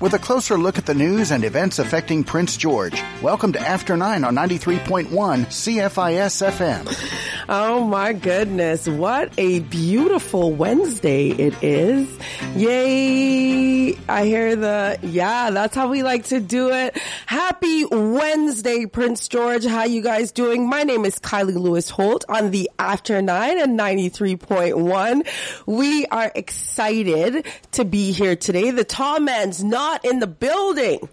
with a closer look at the news and events affecting Prince George. Welcome to After 9 on 93.1 CFIS FM. Oh my goodness. What a beautiful Wednesday it is. Yay. I hear the, yeah, that's how we like to do it. Happy Wednesday, Prince George. How you guys doing? My name is Kylie Lewis Holt on the After 9 and 93.1. We are excited to be here today. The tall man's not in the building.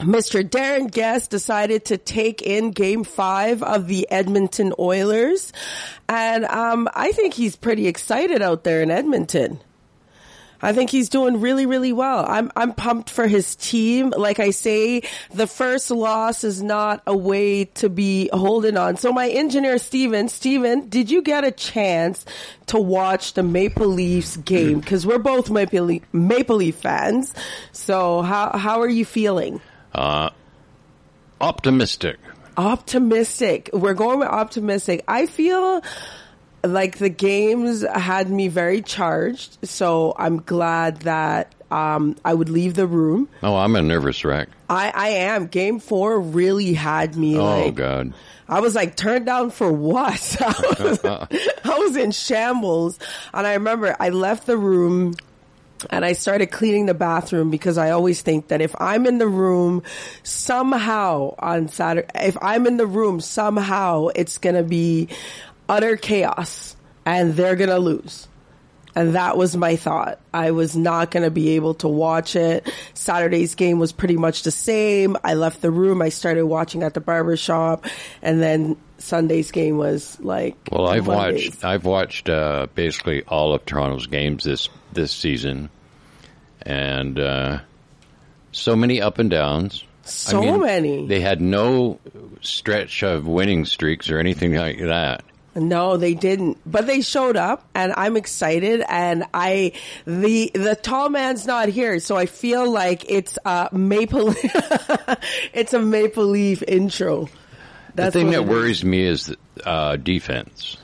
Mr. Darren Guest decided to take in game five of the Edmonton Oilers. And, um, I think he's pretty excited out there in Edmonton. I think he's doing really, really well. I'm, I'm pumped for his team. Like I say, the first loss is not a way to be holding on. So my engineer, Steven, Steven, did you get a chance to watch the Maple Leafs game? Cause we're both Maple Leaf, Maple Leaf fans. So how, how are you feeling? Uh, optimistic. Optimistic. We're going with optimistic. I feel like the games had me very charged, so I'm glad that um, I would leave the room. Oh, I'm a nervous wreck. I, I am. Game four really had me Oh like God. I was like turned down for what? I was, I was in shambles. And I remember I left the room and I started cleaning the bathroom because I always think that if I'm in the room somehow on Saturday, if I'm in the room somehow, it's going to be utter chaos and they're going to lose. And that was my thought. I was not going to be able to watch it. Saturday's game was pretty much the same. I left the room. I started watching at the barber shop and then Sunday's game was like Well, I've Monday's. watched. I've watched uh, basically all of Toronto's games this this season, and uh, so many up and downs. so many. They had no stretch of winning streaks or anything like that. No, they didn't. But they showed up and I'm excited and I the the tall man's not here, so I feel like it's a maple it's a maple leaf intro. That's the thing that it is. worries me is uh, defense.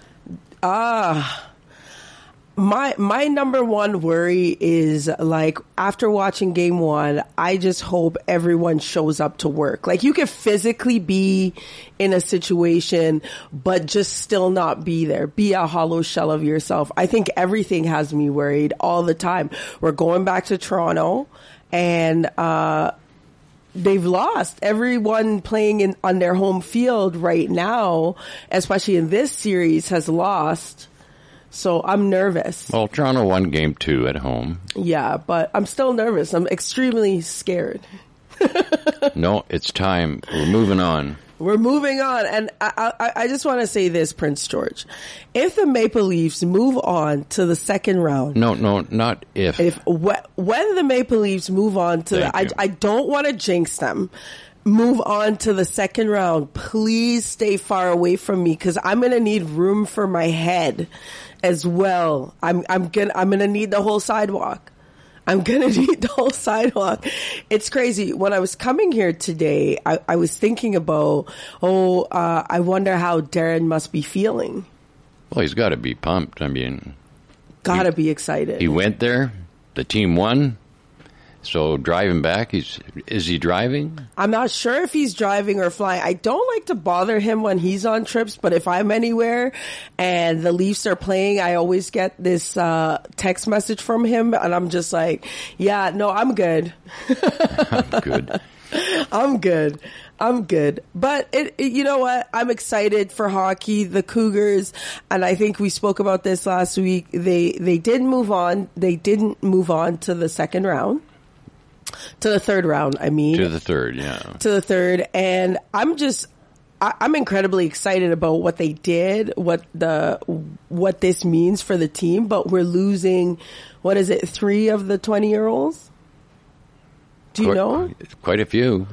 My my number one worry is like after watching game one, I just hope everyone shows up to work. Like you could physically be in a situation, but just still not be there. Be a hollow shell of yourself. I think everything has me worried all the time. We're going back to Toronto and uh they've lost. Everyone playing in on their home field right now, especially in this series, has lost. So I'm nervous. Well, Toronto won game two at home. Yeah, but I'm still nervous. I'm extremely scared. No, it's time. We're moving on. We're moving on, and I, I, I just want to say this, Prince George. If the Maple Leafs move on to the second round, No, no, not if. if wh- when the Maple Leafs move on to, Thank the, I. I don't want to jinx them. Move on to the second round. Please stay far away from me because I'm gonna need room for my head as well. I'm I'm gonna I'm gonna need the whole sidewalk. I'm gonna need the whole sidewalk. It's crazy. When I was coming here today, I, I was thinking about, oh, uh, I wonder how Darren must be feeling. well, he's got to be pumped. I mean, Gotta be excited. he went there. The team won. So driving back, he's is he driving? I'm not sure if he's driving or flying. I don't like to bother him when he's on trips, but if I'm anywhere and the Leafs are playing, I always get this uh, text message from him, and I'm just like, "Yeah, no, I'm good. I'm good. I'm good. I'm good." But it, it- you know what? I'm excited for hockey. The Cougars, and I think we spoke about this last week. They they did move on. They didn't move on to the second round. To the third round, I mean to the third, yeah. to the third, and I'm just. I- I'm incredibly excited about what they did, what the what this means for the team. But we're losing, what is it, three of the twenty year olds? Do you Quite- know? Quite a few.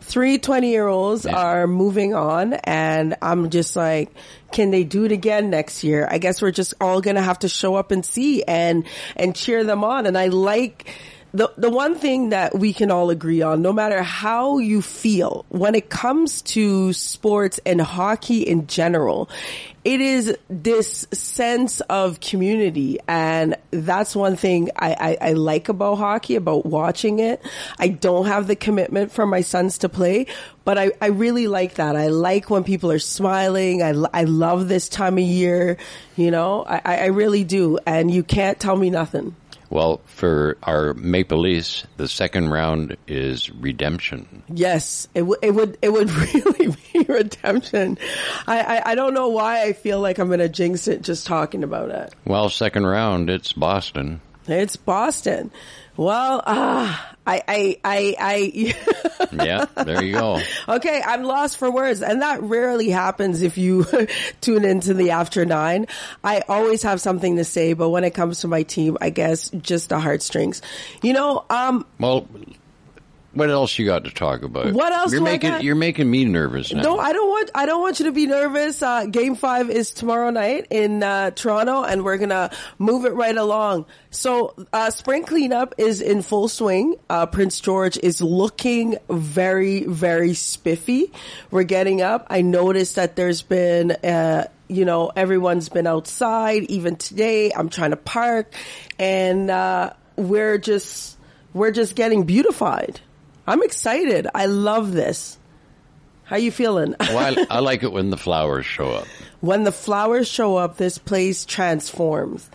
Three 20 year olds Yeah. are moving on, and I'm just like, can they do it again next year? I guess we're just all gonna have to show up and see and and cheer them on. And I like the the one thing that we can all agree on, no matter how you feel when it comes to sports and hockey in general, it is this sense of community. And that's one thing I, I, I, like about hockey, about watching it. I don't have the commitment for my sons to play, but I, I really like that. I like when people are smiling. I, I love this time of year. You know, I, I really do. And you can't tell me nothing. Well, for our Maple Leafs, the second round is redemption. Yes, it, w- it would it would really be redemption. I, I, I don't know why I feel like I'm going to jinx it just talking about it. Well, second round, it's Boston. It's Boston. Well, ah, I, I, I, I. yeah, there you go. Okay, I'm lost for words, and that rarely happens if you tune into the after nine. I always have something to say, but when it comes to my team, I guess just the heartstrings. You know, um. Well, what else you got to talk about? What else? You're making you're making me nervous now. No, I don't want I don't want you to be nervous. Uh, game five is tomorrow night in uh, Toronto, and we're gonna move it right along. So, uh, spring cleanup is in full swing. Uh, Prince George is looking very very spiffy. We're getting up. I noticed that there's been uh, you know, everyone's been outside. Even today, I'm trying to park, and uh, we're just we're just getting beautified. I'm excited. I love this. How you feeling? well, I, I, like it when the flowers show up. When the flowers show up, this place transforms,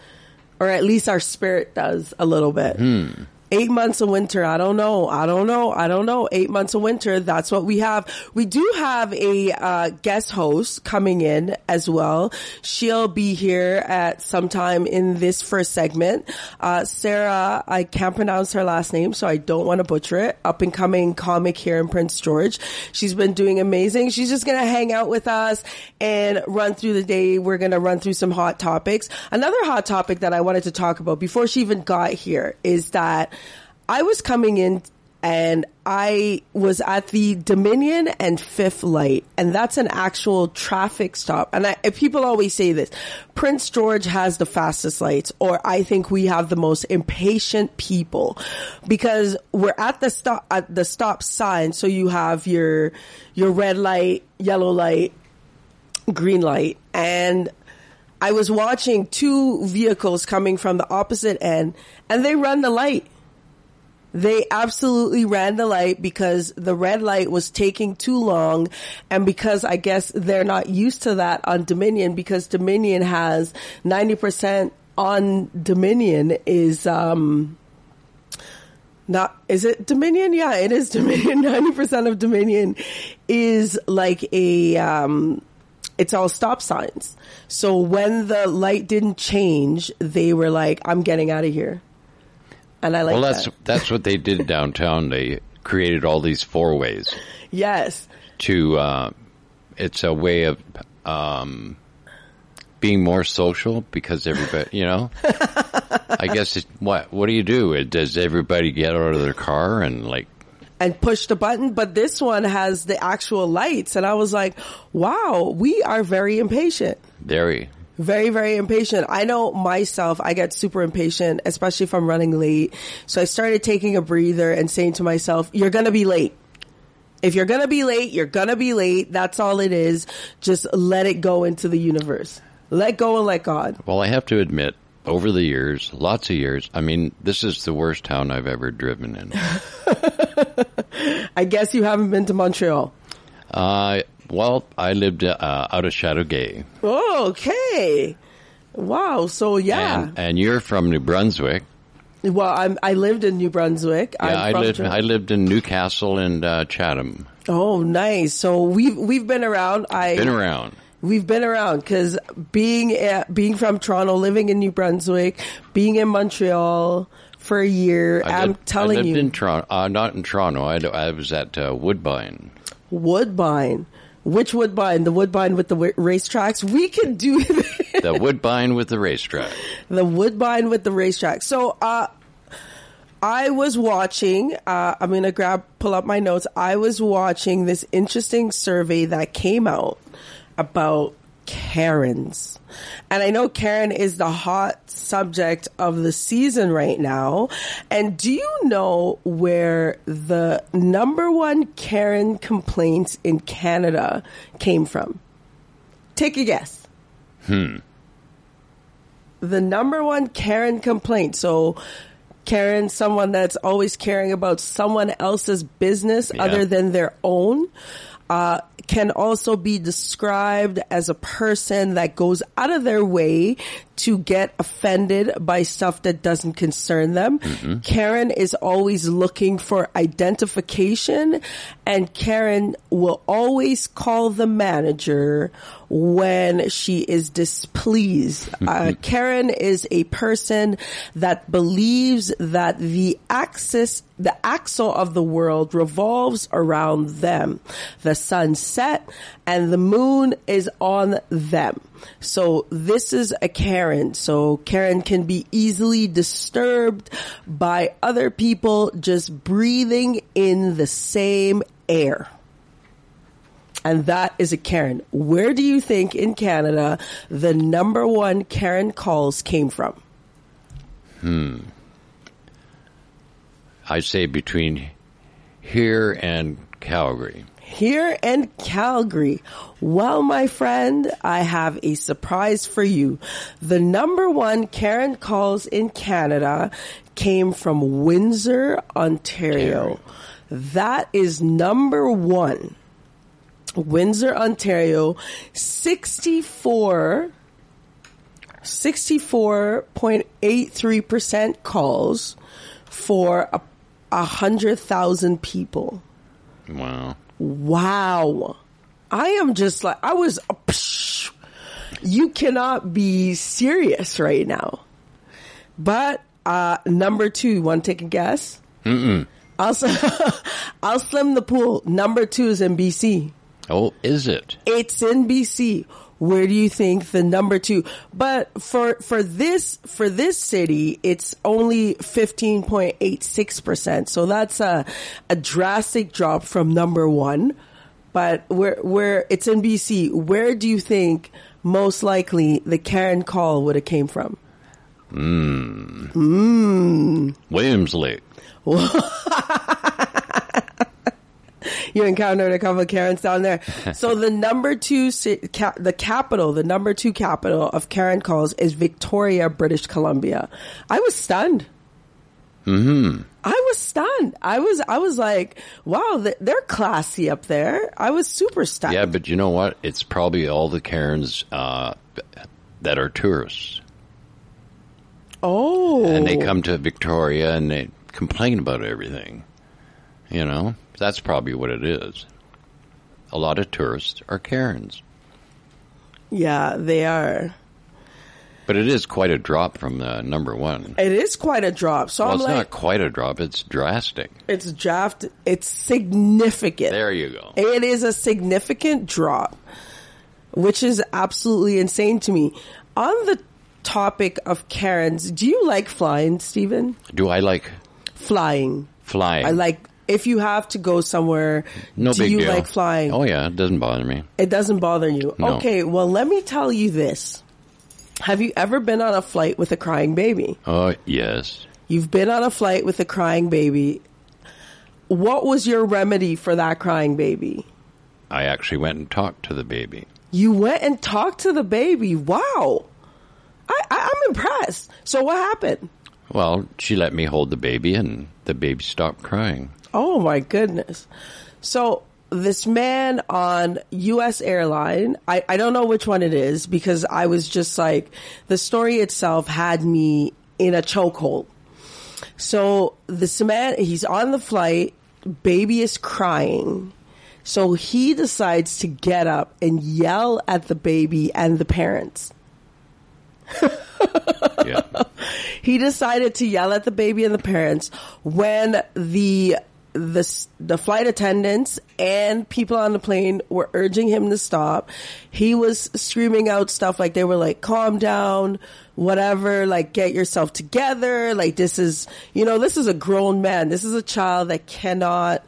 or at least our spirit does a little bit. Hmm eight months of winter. I don't know. I don't know. I don't know. Eight months of winter. That's what we have. We do have a uh, guest host coming in as well. She'll be here at sometime in this first segment. Uh, Sarah, I can't pronounce her last name, so I don't want to butcher it. Up and coming comic here in Prince George. She's been doing amazing. She's just going to hang out with us and run through the day. We're going to run through some hot topics. Another hot topic that I wanted to talk about before she even got here is that I was coming in and I was at the Dominion and Fifth Light, and that's an actual traffic stop. And I, people always say this: Prince George has the fastest lights, or I think we have the most impatient people because we're at the stop at the stop sign. So you have your your red light, yellow light, green light, and I was watching two vehicles coming from the opposite end, and they run the light they absolutely ran the light because the red light was taking too long and because I guess they're not used to that on Dominion because Dominion has 90% on Dominion is, um, not, is it Dominion? Yeah, it is Dominion. 90% of Dominion is like a, um, it's all stop signs. So when the light didn't change, they were like, I'm getting out of here and I like. Well, that's that. that's what they did downtown. They created all these four ways. Yes. To uh, it's a way of um, being more social because everybody, you know. I guess what what do you do? Does everybody get out of their car and like and push the button, but this one has the actual lights. And I was like, wow, we are very impatient. Very. Very, very impatient. I know myself, I get super impatient, especially if I'm running late. So I started taking a breather and saying to myself, you're going to be late. If you're going to be late, you're going to be late. That's all it is. Just let it go into the universe. Let go and let God. Well, I have to admit, over the years, lots of years, I mean, this is the worst town I've ever driven in. I guess you haven't been to Montreal. Uh, well, I lived uh, out of Chateauguay. Oh, okay. Wow. So yeah. And, and, you're from New Brunswick. Well, I'm, I lived in New Brunswick. Yeah, i lived. I lived in Newcastle and uh, Chatham. Oh, nice. So we've we've been around. I been around. We've been around because being at, being from Toronto, living in New Brunswick, being in Montreal for a year. I am telling I lived you, in Toronto. Uh, not in Toronto. I, I was at uh, Woodbine. Woodbine. Which Woodbine? The Woodbine with the w- racetracks? We can do the Woodbine with the racetrack. The Woodbine with the racetrack. So, uh, I was watching, uh, I'm going to grab, pull up my notes. I was watching this interesting survey that came out about Karens. And I know Karen is the hot subject of the season right now. And do you know where the number one Karen complaints in Canada came from? Take a guess. Hmm. The number one Karen complaint. So, Karen, someone that's always caring about someone else's business Yeah. other than their own, uh, can also be described as a person that goes out of their way to get offended by stuff that doesn't concern them. Mm-hmm. Karen is always looking for identification and Karen will always call the manager when she is displeased. Uh, Karen is a person that believes that the axis, the axle of the world revolves around them. The sun set and the moon is on them. So this is a Karen. So Karen can be easily disturbed by other people just breathing in the same air. And that is a Karen. Where do you think in Canada the number one Karen calls came from? Hmm. I say between here and Calgary. Here in Calgary. Well, my friend, I have a surprise for you. The number one Karen calls in Canada came from Windsor, Ontario. That is number one. Windsor, Ontario, 64, 64.83% calls for a, a hundred thousand people. Wow. Wow. I am just like, I was, psh, you cannot be serious right now. But, uh, number two, want to take a guess? Mm-mm. I'll, I'll slim the pool. Number two is in BC. Oh, is it? It's in BC. Where do you think the number two? But for for this for this city, it's only fifteen point eight six percent. So that's a a drastic drop from number one. But where where it's in BC, where do you think most likely the Karen call would have came from? Mmm. Mmm. Williams Lake. You encountered a couple of Karens down there. So the number two, the capital, the number two capital of Karen calls is Victoria, British Columbia. I was stunned. Hmm. I was stunned. I was, I was like, wow, they're classy up there. I was super stunned. Yeah, but you know what? It's probably all the Karens uh, that are tourists. Oh. And they come to Victoria and they complain about everything. You know? That's probably what it is. A lot of tourists are Karens. Yeah, they are. But it is quite a drop from the number one. It is quite a drop. So Well, I'm it's like, not quite a drop. It's drastic. it's draft, it's significant. There you go. It is a significant drop, which is absolutely insane to me. On the topic of Karens, do you like flying, Stephen? Do I like Flying. flying? I like if you have to go somewhere. No do you deal. like flying? Oh yeah, it doesn't bother me. It doesn't bother you. No. Okay, well let me tell you this. Have you ever been on a flight with a crying baby? Oh yes. You've been on a flight with a crying baby. What was your remedy for that crying baby? I actually went and talked to the baby. You went and talked to the baby. Wow. I, I, I'm impressed. So what happened? Well, she let me hold the baby, and the baby stopped crying. Oh my goodness. So this man on US airline, I, I don't know which one it is because I was just like, the story itself had me in a chokehold. So this man, he's on the flight, baby is crying. So he decides to get up and yell at the baby and the parents. Yeah. he decided to yell at the baby and the parents when the the the flight attendants and people on the plane were urging him to stop. He was screaming out stuff like they were like, "Calm down, whatever. Like, get yourself together. Like, this is you know, this is a grown man. This is a child that cannot."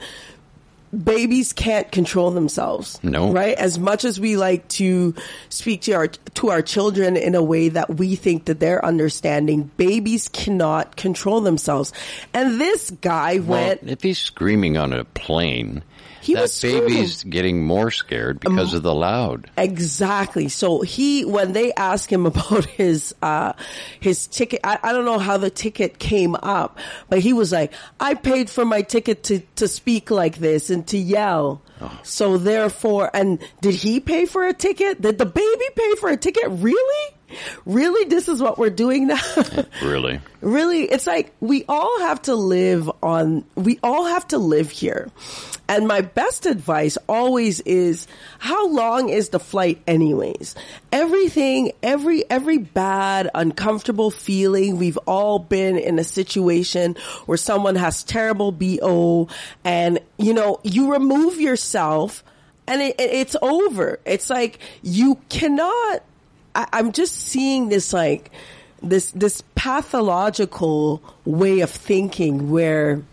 Babies can't control themselves. No. Right? As much as we like to speak to our to our children in a way that we think that they're understanding, babies cannot control themselves. And this guy Well, went if he's screaming on a plane, He that was screaming. baby's getting more scared because of the loud. Exactly. So he, when they asked him about his, uh, his ticket, I, I don't know how the ticket came up, but he was like, I paid for my ticket to, to speak like this and to yell. Oh. So therefore, and did he pay for a ticket? Did the baby pay for a ticket? Really? Really? This is what we're doing now? Really. really it's like we all have to live on we all have to live here and my best advice always is how long is the flight anyways everything every every bad uncomfortable feeling we've all been in a situation where someone has terrible bo and you know you remove yourself and it, it- it's over it's like you cannot I, I'm just seeing this like this this pathological way of thinking where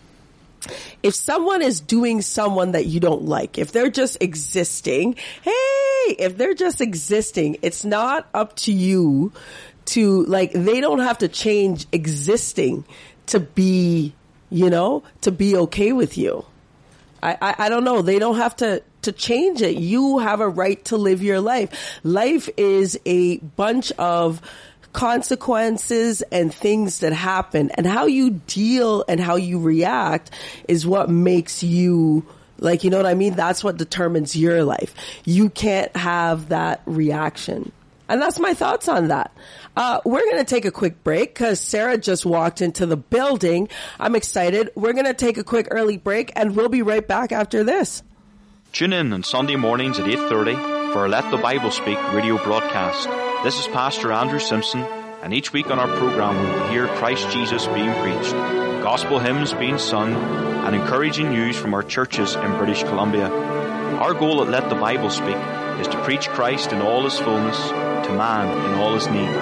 if someone is doing someone that you don't like, if they're just existing, hey, if they're just existing, it's not up to you to like they don't have to change existing to be, you know, to be okay with you. I, I, don't know. They don't have to, to change it. You have a right to live your life. Life is a bunch of consequences and things that happen and how you deal and how you react is what makes you like, you know what I mean? That's what determines your life. You can't have that reaction. And that's my thoughts on that. Uh, we're going to take a quick break because Sarah just walked into the building. I'm excited. We're going to take a quick early break and we'll be right back after this. Tune in on Sunday mornings at 8.30 for our Let the Bible Speak radio broadcast. This is Pastor Andrew Simpson, and each week on our program we will hear Christ Jesus being preached, gospel hymns being sung, and encouraging news from our churches in British Columbia. Our goal at Let the Bible Speak is to preach Christ in all his fullness, to man in all his need.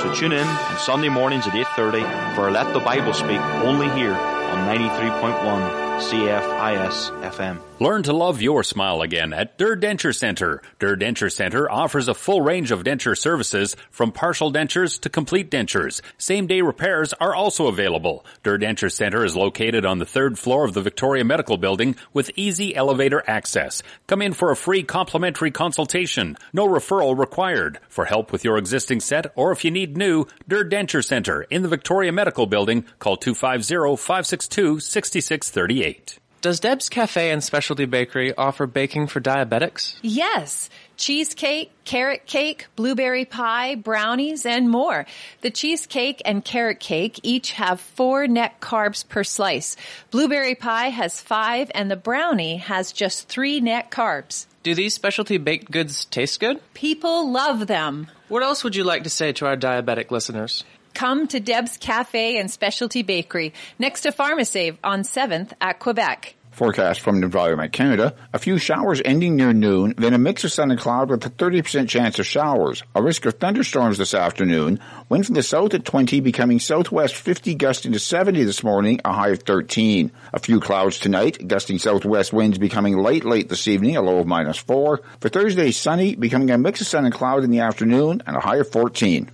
So tune in on Sunday mornings at 8.30 for Let the Bible Speak only here on 93.1 CFIS FM. Learn to love your smile again at Durr Denture Center. Durr Denture Center offers a full range of denture services from partial dentures to complete dentures. Same day repairs are also available. Durr Denture Center is located on the third floor of the Victoria Medical Building with easy elevator access. Come in for a free complimentary consultation. No referral required. For help with your existing set or if you need new, Durr Denture Center in the Victoria Medical Building, call 250-562-6638. Does Deb's Cafe and Specialty Bakery offer baking for diabetics? Yes. Cheesecake, carrot cake, blueberry pie, brownies, and more. The cheesecake and carrot cake each have four net carbs per slice. Blueberry pie has five and the brownie has just three net carbs. Do these specialty baked goods taste good? People love them. What else would you like to say to our diabetic listeners? Come to Deb's Cafe and Specialty Bakery next to Pharmasave on 7th at Quebec. Forecast from Environment Canada. A few showers ending near noon, then a mix of sun and cloud with a 30% chance of showers. A risk of thunderstorms this afternoon. Wind from the south at 20, becoming southwest 50, gusting to 70 this morning, a high of 13. A few clouds tonight, gusting southwest winds becoming light late this evening, a low of minus 4. For Thursday, sunny, becoming a mix of sun and cloud in the afternoon, and a high of 14.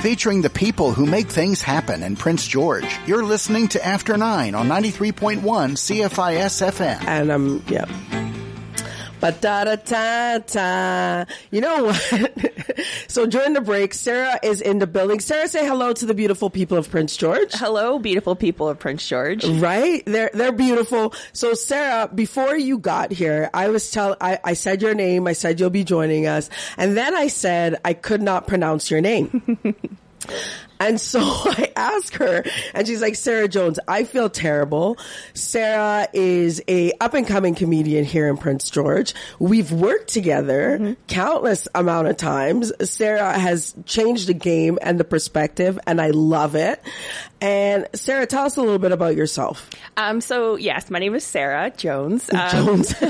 Featuring the people who make things happen in Prince George. You're listening to After 9 on 93.1 CFIS FM. And um, yeah. But da da ta ta. You know what? so during the break, Sarah is in the building. Sarah, say hello to the beautiful people of Prince George. Hello, beautiful people of Prince George. Right? They're they're beautiful. So Sarah, before you got here, I was tell I, I said your name, I said you'll be joining us, and then I said I could not pronounce your name. And so I asked her and she's like, Sarah Jones, I feel terrible. Sarah is a up and coming comedian here in Prince George. We've worked together countless amount of times. Sarah has changed the game and the perspective and I love it. And Sarah, tell us a little bit about yourself. Um, so yes, my name is Sarah Jones. Um, Jones.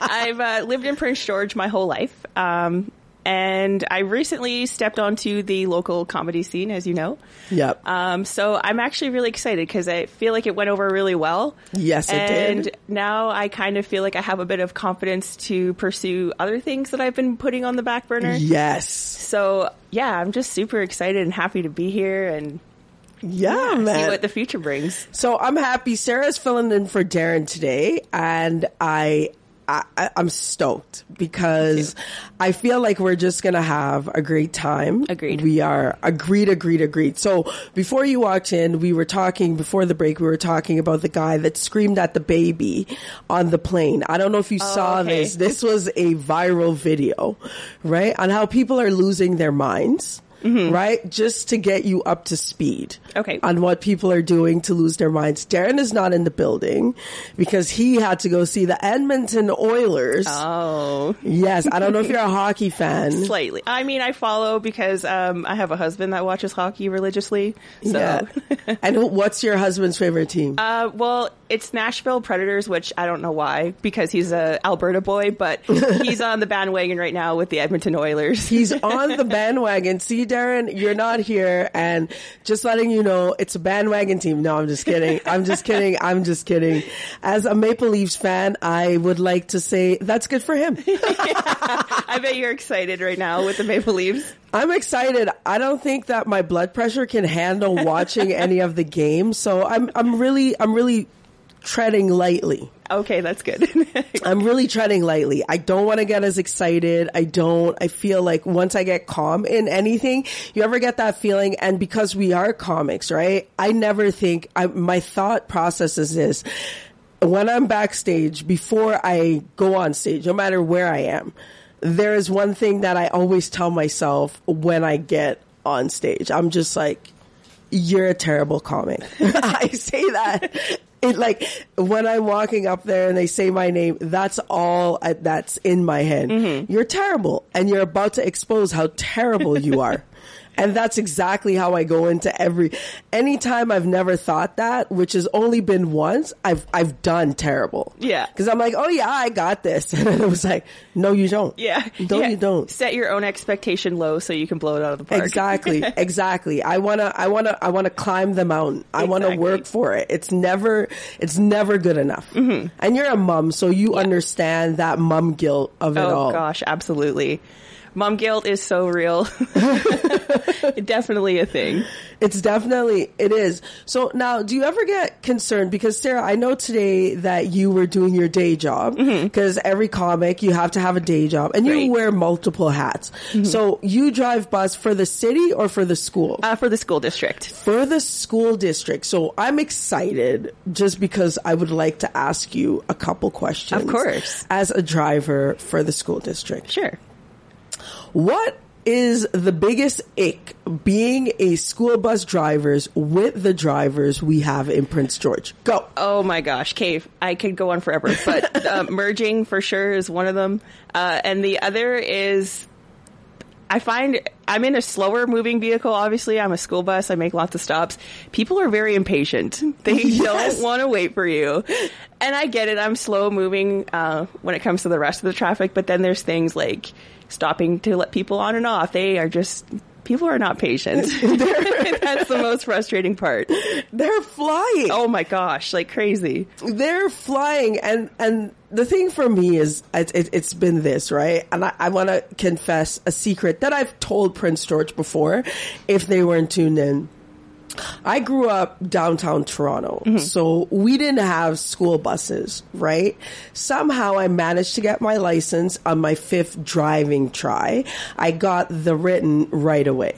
I've uh, lived in Prince George my whole life. Um, and I recently stepped onto the local comedy scene, as you know. Yep. Um, so I'm actually really excited because I feel like it went over really well. Yes, it and did. now I kind of feel like I have a bit of confidence to pursue other things that I've been putting on the back burner. yes. So yeah, I'm just super excited and happy to be here and Yeah, see man. what the future brings. So I'm happy. Sarah's filling in for Darren today, and I, I I'm stoked because I feel like we're just gonna have a great time. Agreed. We are agreed, agreed, agreed. So before you walked in, we were talking before the break. We were talking about the guy that screamed at the baby on the plane. I don't know if you saw Oh, okay. this. This was a viral video, right? On how people are losing their minds. Right? Just to get you up to speed Mm-hmm. Okay. on what people are doing to lose their minds. Darren is not in the building because he had to go see the Edmonton Oilers. Oh, yes, I don't know if you're a hockey fan. slightly. I mean, I follow because um, I have a husband that watches hockey religiously. So. Yeah. and who- what's your husband's favorite team? Uh, well, it's Nashville Predators, which I don't know why, because he's a Alberta boy, but he's on the bandwagon right now with the Edmonton Oilers. He's on the bandwagon. See, Darren, you're not here, and just letting you know, it's a bandwagon team. No, I'm just kidding. I'm just kidding. I'm just kidding. As a Maple Leafs fan, I would like to say that's good for him. I bet you're excited right now with the Maple Leafs. I'm excited. I don't think that my blood pressure can handle watching any of the games, so I'm I'm really I'm really treading lightly. Okay, that's good. I'm really treading lightly. I don't want to get as excited. I don't. I feel like once I get calm in anything, you ever get that feeling? And because we are comics, right? I never think, I, my thought process is this. When I'm backstage, before I go on stage, no matter where I am, there is one thing that I always tell myself when I get on stage. I'm just like, you're a terrible comic. I say that. It like when I'm walking up there and they say my name, that's all I, that's in my head. Mm-hmm. You're terrible, and you're about to expose how terrible you are. And that's exactly how I go into every, anytime I've never thought that, which has only been once, I've, I've done terrible. Yeah. Cause I'm like, oh yeah, I got this. And it was like, no, you don't. yeah. No, Yeah. you don't. Set your own expectation low so you can blow it out of the park. Exactly, exactly. I wanna, I wanna, I wanna climb the mountain. I wanna work for it. It's never, it's never good enough. Mm-hmm. And you're a mom, so you understand that mom guilt of it Oh all. gosh, absolutely. Mom guilt is so real. Definitely a thing. It's definitely, it is. So now, do you ever get concerned? Because Sarah, I know today that you were doing your day job, because every comic, you have to have a day job, and you Mm-hmm. Right. Mm-hmm. wear multiple hats. So you drive bus for the city or for the school? Uh, for the school district. for the school district. So I'm excited just because I would like to ask you a couple questions. Of course. As a driver for the school district. Sure. What is the biggest ick being a school bus drivers with the drivers we have in Prince George? Go. Oh my gosh, Cave. I could go on forever, but uh, merging for sure is one of them. Uh, and the other is I find I'm in a slower moving vehicle. Obviously, I'm a school bus. I make lots of stops. People are very impatient. They Yes. don't want to wait for you. And I get it. I'm slow moving uh, when it comes to the rest of the traffic. But then there's things like stopping to let people on and off. They are just people are not patient. That's the most frustrating part. They're flying. Oh my gosh, like crazy. they're flying and and the thing for me is it, it, it's been this right and i, I want to confess a secret that i've told prince george before if they weren't tuned in I grew up downtown Toronto, mm-hmm. so we didn't have school buses, right? Somehow I managed to get my license on my fifth driving try. I got the written right away.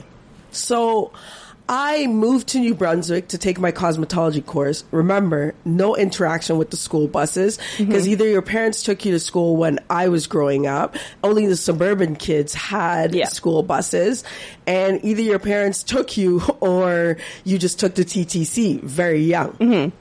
So I moved to New Brunswick to take my cosmetology course. Remember, no interaction with the school buses because mm-hmm. either your parents took you to school when I was growing up, only the suburban kids had Yeah. school buses, and either your parents took you or you just took the TTC very young. Mm-hmm.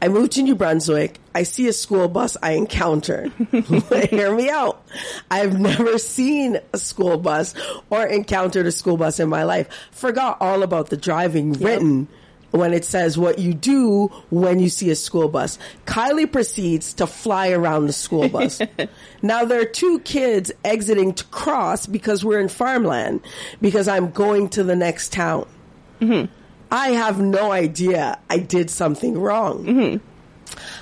I moved to New Brunswick. I see a school bus I encounter. Hear me out. I've never seen a school bus or encountered a school bus in my life. Forgot all about the driving written when it says what you do when you see a school bus. Kylie proceeds to fly around the school bus. now there are two kids exiting to cross because we're in farmland because I'm going to the next town. Mm-hmm. I have no idea I did something wrong. Mm-hmm.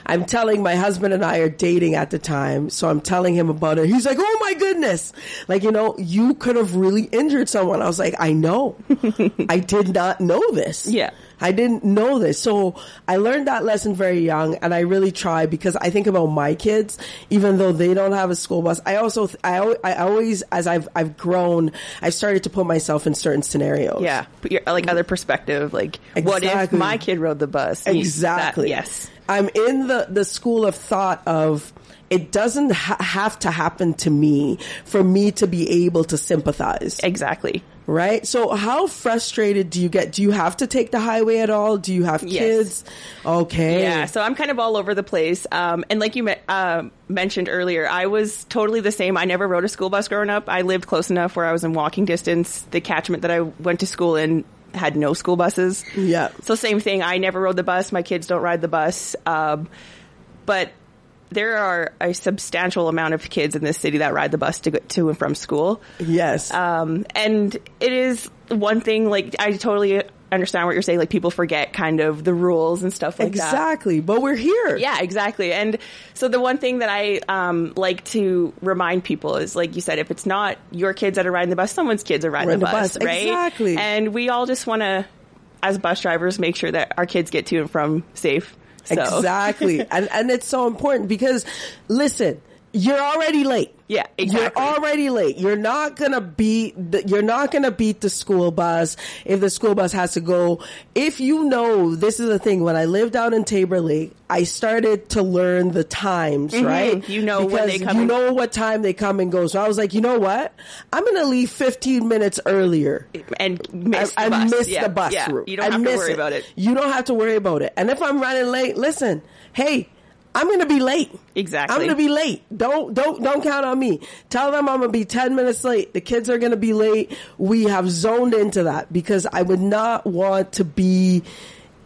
I'm telling my husband and I are dating at the time, so I'm telling him about it. He's like, "Oh my goodness!" Like you know, you could have really injured someone. I was like, "I know, I did not know this. Yeah. I didn't know this." So I learned that lesson very young, and I really try because I think about my kids, even though they don't have a school bus. I also, I, I always, as I've I've grown, I've started to put myself in certain scenarios. Yeah, but you're, like other perspective. Like, what if my kid rode the bus? That- Exactly. yes. I'm in the, the school of thought of it doesn't ha- have to happen to me for me to be able to sympathize. Exactly. Right? So how frustrated do you get? Do you have to take the highway at all? Do you have Yes. kids? Okay. Yeah, so I'm kind of all over the place. Um, and like you me- uh, mentioned earlier, I was totally the same. I never rode a school bus growing up. I lived close enough where I was in walking distance. The catchment that I went to school in had no school buses. Yeah. So same thing. I never rode the bus. My kids don't ride the bus. Um, but there are a substantial amount of kids in this city that ride the bus to go to and from school. Yes. Um, and it is one thing, like, I totally understand what you're saying. Like, people forget kind of the rules and stuff like that. exactly. But we're here. Yeah, exactly. And so the one thing that I um, like to remind people is, like you said, if it's not your kids that are riding the bus, someone's kids are riding Riding the the bus, bus, right? exactly. And we all just want to, as bus drivers, make sure that our kids get to and from safe. So. Exactly. and, and it's so important because listen, you're already late. Yeah, exactly. You're already late. You're not gonna beat the, you're not gonna beat the school bus if the school bus has to go. If you know, this is the thing, when I lived out in Tabor Lake, I started to learn the times, right? Mm-hmm. You know when they come You know what time they come and go. So I was like, you know what? I'm gonna leave 15 minutes earlier and miss I, the I bus. missed Yeah, the bus yeah. route. You don't I have to miss worry about it. You don't have to worry about it. And if I'm running late, listen, hey, I'm gonna be late. Exactly. I'm gonna be late. Don't don't don't count on me. Tell them I'm gonna be ten minutes late. The kids are gonna be late. We have zoned into that because I would not want to be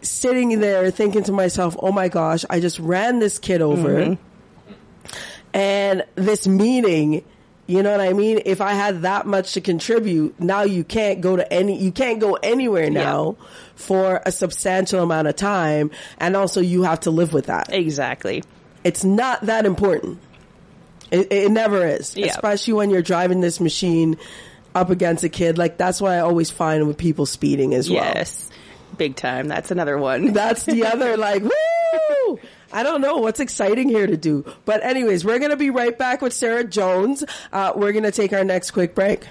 sitting there thinking to myself, "Oh my gosh, I just ran this kid over." Mm-hmm. and this meeting you know what I mean? If I had that much to contribute, now you can't go to any, you can't go anywhere now for a substantial amount of time. And also you have to live with that. Exactly. It's not that important. It, it never is. Yeah. Especially when you're driving this machine up against a kid. Like that's why I always find with people speeding as well. Yes. Big time. That's another one. That's the other like woo. I don't know what's exciting here to do, but anyways, we're gonna be right back with Sarah Jones. Uh, we're gonna take our next quick break.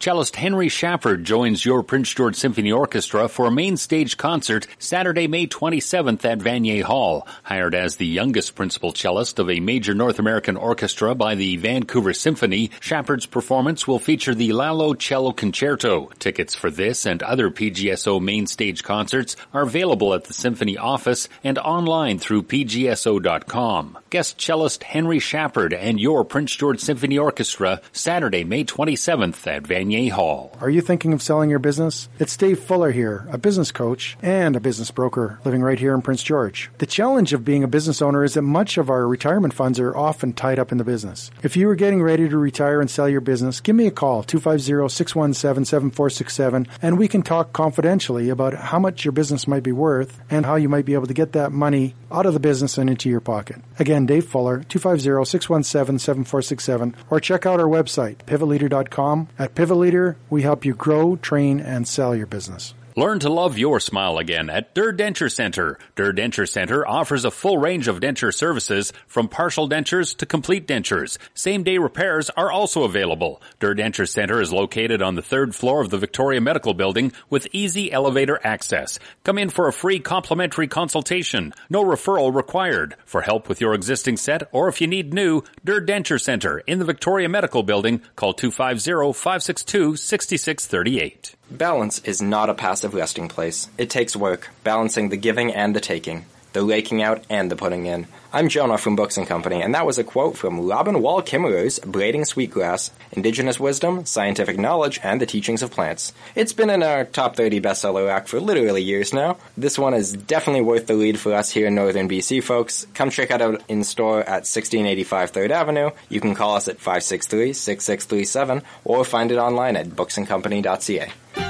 Cellist Henry Shapard joins your Prince George Symphony Orchestra for a main stage concert Saturday, May 27th at Vanier Hall. Hired as the youngest principal cellist of a major North American orchestra by the Vancouver Symphony, Shapard's performance will feature the Lalo Cello Concerto. Tickets for this and other PGSO main stage concerts are available at the Symphony office and online through pgso.com. Guest cellist Henry Shapard and your Prince George Symphony Orchestra Saturday, May 27th at Vanier Hall. Are you thinking of selling your business? It's Dave Fuller here, a business coach and a business broker living right here in Prince George. The challenge of being a business owner is that much of our retirement funds are often tied up in the business. If you are getting ready to retire and sell your business, give me a call, 250-617-7467, and we can talk confidentially about how much your business might be worth and how you might be able to get that money out of the business and into your pocket. Again, Dave Fuller, 250-617-7467, or check out our website, pivotleader.com. At Pivot Leader, we help you grow, train, and sell your business. Learn to love your smile again at Durr Denture Center. Durr Denture Center offers a full range of denture services from partial dentures to complete dentures. Same day repairs are also available. Durr Denture Center is located on the third floor of the Victoria Medical Building with easy elevator access. Come in for a free complimentary consultation. No referral required. For help with your existing set or if you need new, Durr Denture Center in the Victoria Medical Building, call 250-562-6638. Balance is not a passive resting place. It takes work, balancing the giving and the taking. The raking out, and the putting in. I'm Jonah from Books and Company, and that was a quote from Robin Wall Kimmerer's Braiding Sweetgrass, Indigenous Wisdom, Scientific Knowledge, and the Teachings of Plants. It's been in our top 30 bestseller rack for literally years now. This one is definitely worth the read for us here in northern BC, folks. Come check it out in store at 1685 3rd Avenue. You can call us at 563-6637 or find it online at booksandcompany.ca.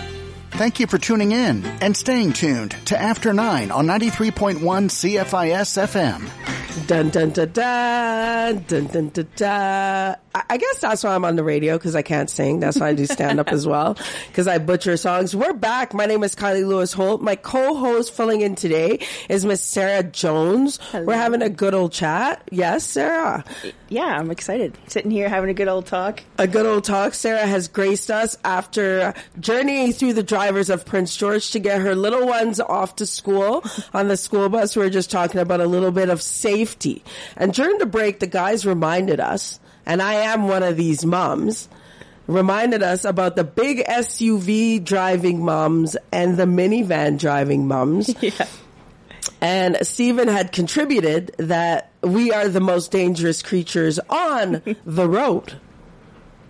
Thank you for tuning in and staying tuned to After 9 on 93.1 CFIS FM. Dun dun dun dun dun dun dun dun. I I guess that's why I'm on the radio because I can't sing. That's why I do stand up as well because I butcher songs. We're back. My name is Kylie Lewis Holt. My co-host filling in today is Miss Sarah Jones. We're having a good old chat. Yes, Sarah. Yeah, I'm excited. Sitting here having a good old talk. A good old talk. Sarah has graced us after journeying through the drivers of Prince George to get her little ones off to school on the school bus. We are just talking about a little bit of safety. And during the break, the guys reminded us, and I am one of these moms, reminded us about the big SUV driving moms and the minivan driving moms. Yeah. And Stephen had contributed that we are the most dangerous creatures on the road.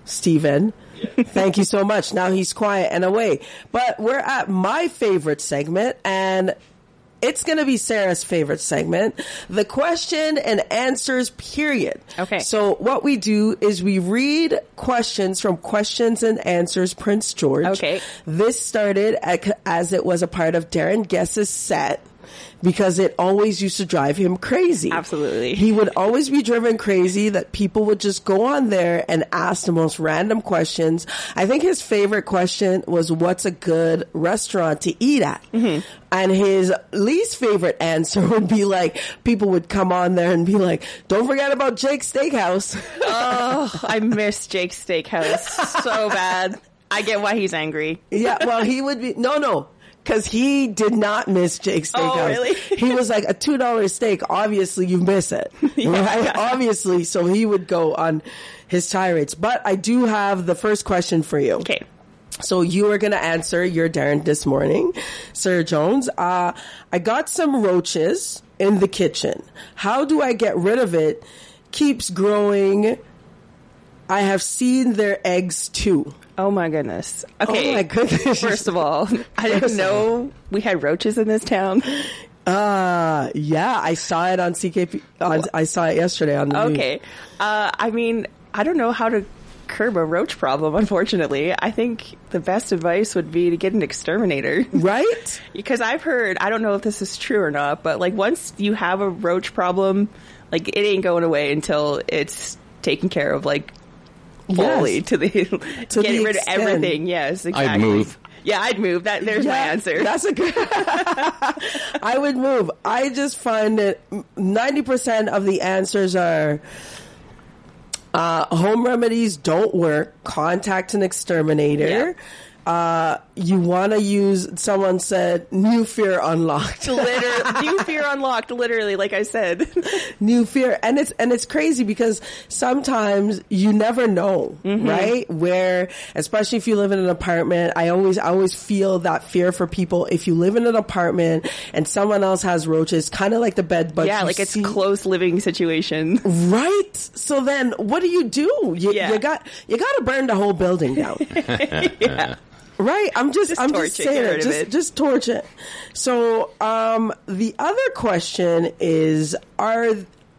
Stephen. Thank you so much. Now he's quiet and away. But we're at my favorite segment and it's going to be Sarah's favorite segment, the question and answers period. Okay. So what we do is we read questions from questions and answers Prince George. Okay. This started at, as it was a part of Darren Guess's set because it always used to drive him crazy. Absolutely. He would always be driven crazy that people would just go on there and ask the most random questions. I think his favorite question was what's a good restaurant to eat at? Mm-hmm. And his least favorite answer would be like, people would come on there and be like, don't forget about Jake's Steakhouse. Oh, I miss Jake's Steakhouse so bad. I get why he's angry. Yeah, well, he would be no, no, because he did not miss Jake's Oh, Steakhouse. really? he was like a two dollar steak. Obviously, you miss it, right? Obviously, so he would go on his tirades. But I do have the first question for you. Okay. So you are going to answer your Darren this morning, Sarah Jones. Uh, I got some roaches in the kitchen. How do I get rid of it? Keeps growing. I have seen their eggs too. Oh my goodness. Okay. Oh my goodness. First of all, I didn't know we had roaches in this town. Uh, yeah, I saw it on CKPG. On, I saw it yesterday on the news. Okay. Uh, I mean, I don't know how to curb a roach problem, unfortunately. I think the best advice would be to get an exterminator. Right? because I've heard, I don't know if this is true or not, but like once you have a roach problem, like it ain't going away until it's taken care of, like fully Yes. to the, To get the rid of everything. Yes, exactly. I'd move. Yeah, I'd move. That there's my answer. That's a good. I would move. I just find that ninety percent of the answers are uh, home remedies don't work. Contact an exterminator. Uh, you want to use. Someone said new fear unlocked. literally, new fear unlocked. Literally, like I said. new fear and it's and it's crazy because sometimes you never know right where especially if you live in an apartment i always I always feel that fear for people if you live in an apartment and someone else has roaches kind of like the bed bugs yeah, like it's see- close living situation. right so then what do you do you, Yeah. you got you got to burn the whole building down yeah. Right. I'm just, Just I'm just it, saying it. Just, it. just torch it. So, um, the other question is, are,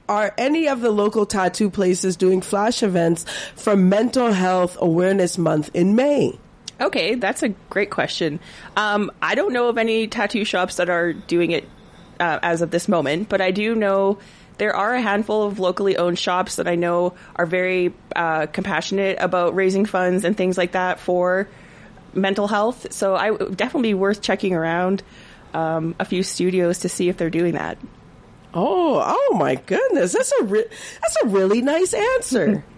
are any of the local tattoo places doing flash events for Mental Health Awareness Month in May? Okay, that's a great question. Um, I don't know of any tattoo shops that are doing it uh, as of this moment, but I do know there are a handful of locally owned shops that I know are very uh, compassionate about raising funds and things like that for mental health. So I would definitely be worth checking around um, a few studios to see if they're doing that. Oh, oh my goodness. That's a re- that's a really nice answer.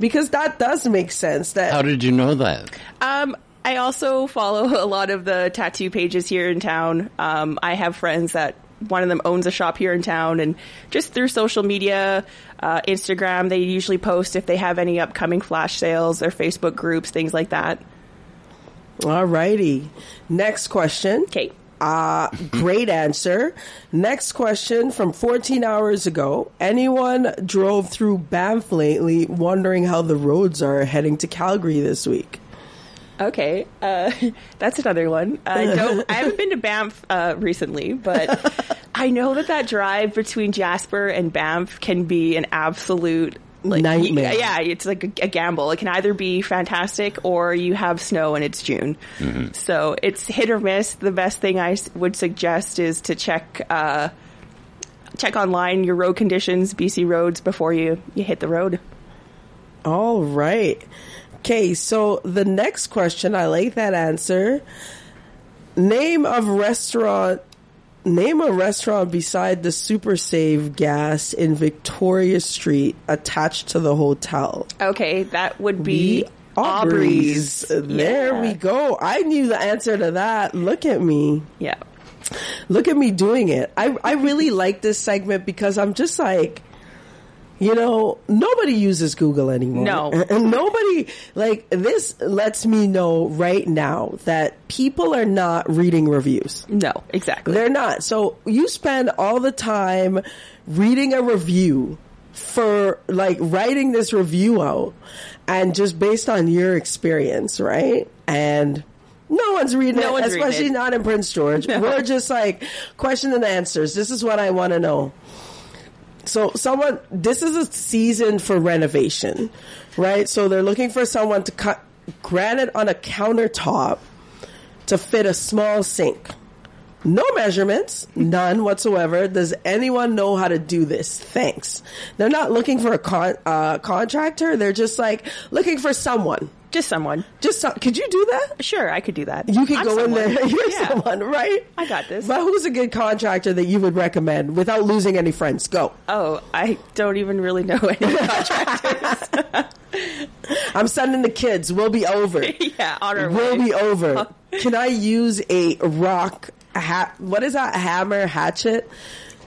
because that does make sense that How did you know that? Um, I also follow a lot of the tattoo pages here in town. Um, I have friends that one of them owns a shop here in town, and just through social media, uh, Instagram, they usually post if they have any upcoming flash sales or Facebook groups, things like that. Alrighty. Next question. Okay. Uh, great answer. Next question from 14 hours ago. Anyone drove through Banff lately wondering how the roads are heading to Calgary this week? Okay, uh, that's another one. I don't. I haven't been to Banff uh, recently, but I know that that drive between Jasper and Banff can be an absolute like, Nightmare. Yeah, it's like a, a gamble. It can either be fantastic or you have snow and it's June. So it's hit or miss. The best thing I s- would suggest is to check. Uh, Check online your road conditions, BC roads, before you, you hit the road. All right. Okay, so the next question, I like that answer. Name of restaurant. Name a restaurant beside the Super Save gas in Victoria Street attached to the hotel. Okay, that would be The Aubrey's. There Yeah. we go. I knew the answer to that. Look at me. Yeah. Look at me doing it. I, I really like this segment because I'm just like, you know, nobody uses Google anymore. No. And nobody, like, this lets me know right now that people are not reading reviews. No, exactly. They're not. So you spend all the time reading a review for like writing this review out and just based on your experience, right? And no one's reading No it, one's reading especially it. not in Prince George. No. We're just like question and answers. This is what I want to know. So someone, this is a season for renovation, right? So they're looking for someone to cut granite on a countertop to fit a small sink. No measurements, none whatsoever. Does anyone know how to do this? Thanks. They're not looking for a con- uh, contractor. They're just like looking for someone. Just someone. Just some, could you do that? Sure, I could do that. You can I'm go someone. in there. You're Yeah. someone, right? I got this. But who's a good contractor that you would recommend without losing any friends? Go. Oh, I don't even really know any contractors. I'm sending the kids. We'll be over. yeah, on our We'll way. be over. Oh. Can I use a rock? Ha- what is that? Hammer, hatchet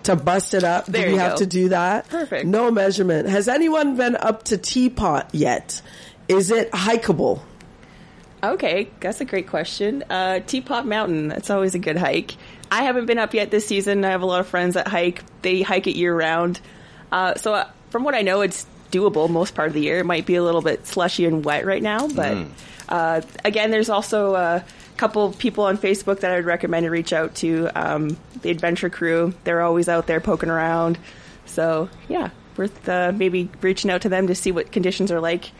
to bust it up? There do we have go. to do that? Perfect. No measurement. Has anyone been up to Teapot yet? Is it hikeable? Okay, that's a great question. Uh, Teapot Mountain, that's always a good hike. I haven't been up yet this season. I have a lot of friends that hike. They hike it year round. Uh, so uh, from what I know, it's doable most part of the year. It might be a little bit slushy and wet right now, but uh, again, there's also a couple of people on Facebook that I'd recommend to reach out to. Um, the Adventure Crew, they're always out there poking around. So yeah, worth uh, maybe reaching out to them to see what conditions are like.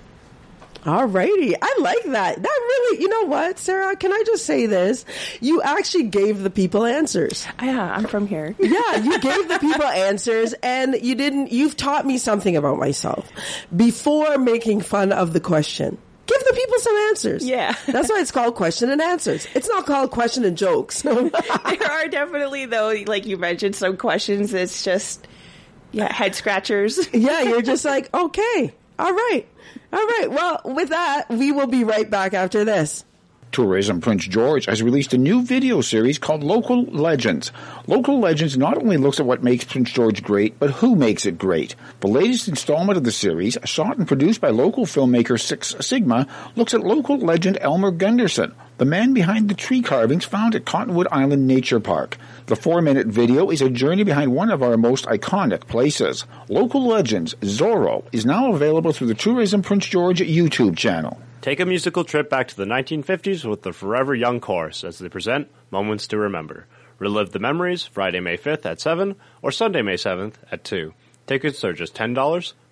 Alrighty, I like that. That really, you know what, Sarah? Can I just say this? You actually gave the people answers. Yeah, I'm from here. Yeah, you gave the people answers and you didn't, you've taught me something about myself before making fun of the question. Give the people some answers. Yeah. That's why it's called question and answers. It's not called question and jokes. there are definitely though, like you mentioned, some questions. It's just yeah, head scratchers. yeah, you're just like, okay, all right, all right. Well, with that, we will be right back after this. Tourism Prince George has released a new video series called Local Legends. Local Legends not only looks at what makes Prince George great, but who makes it great. The latest installment of the series, shot and produced by local filmmaker Six Sigma, looks at local legend Elmer Gunderson, the man behind the tree carvings found at Cottonwood Island Nature Park. The four-minute video is a journey behind one of our most iconic places. Local Legends, Zorro, is now available through the Tourism Prince George YouTube channel. Take a musical trip back to the 1950s with the Forever Young Chorus as they present Moments to Remember. Relive the memories Friday, May 5th at 7 or Sunday, May 7th at 2. Tickets are just $10,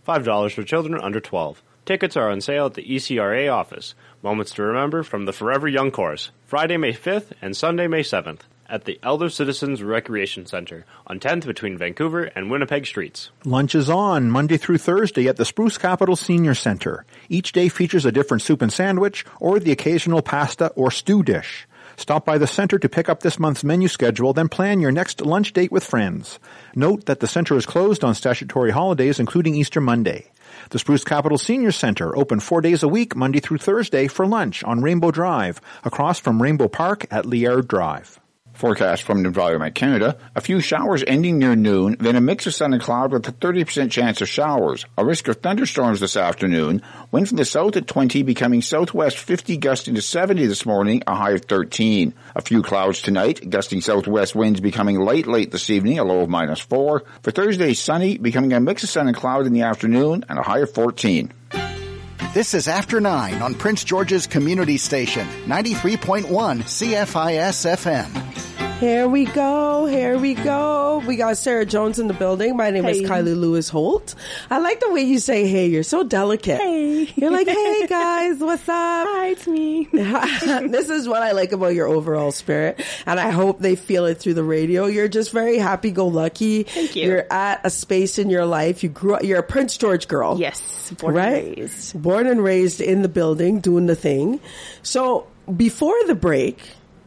$5 for children under 12. Tickets are on sale at the ECRA office. Moments to Remember from the Forever Young Chorus, Friday, May 5th and Sunday, May 7th at the Elder Citizens Recreation Center on 10th between Vancouver and Winnipeg Streets. Lunch is on Monday through Thursday at the Spruce Capital Senior Center. Each day features a different soup and sandwich or the occasional pasta or stew dish. Stop by the center to pick up this month's menu schedule, then plan your next lunch date with friends. Note that the center is closed on statutory holidays, including Easter Monday. The Spruce Capital Senior Center, open four days a week, Monday through Thursday, for lunch on Rainbow Drive, across from Rainbow Park at Liard Drive. Forecast from Environment Canada. A few showers ending near noon, then a mix of sun and cloud with a 30% chance of showers. A risk of thunderstorms this afternoon. Wind from the south at 20, becoming southwest 50, gusting to 70 this morning, a high of 13. A few clouds tonight, gusting southwest winds becoming light late this evening, a low of minus 4. For Thursday, sunny, becoming a mix of sun and cloud in the afternoon, and a high of 14. This is After 9 on Prince George's Community Station, 93.1 CFIS FM. Here we go. Here we go. We got Sarah Jones in the building. My name is Kylie Lewis Holt. I like the way you say, hey, you're so delicate. Hey. You're like, hey guys, what's up? Hi, it's me. this is what I like about your overall spirit. And I hope they feel it through the radio. You're just very happy go lucky. Thank you. You're at a space in your life. You grew up, you're a Prince George girl. Yes, born and raised. Born and raised in the building, doing the thing. So before the break,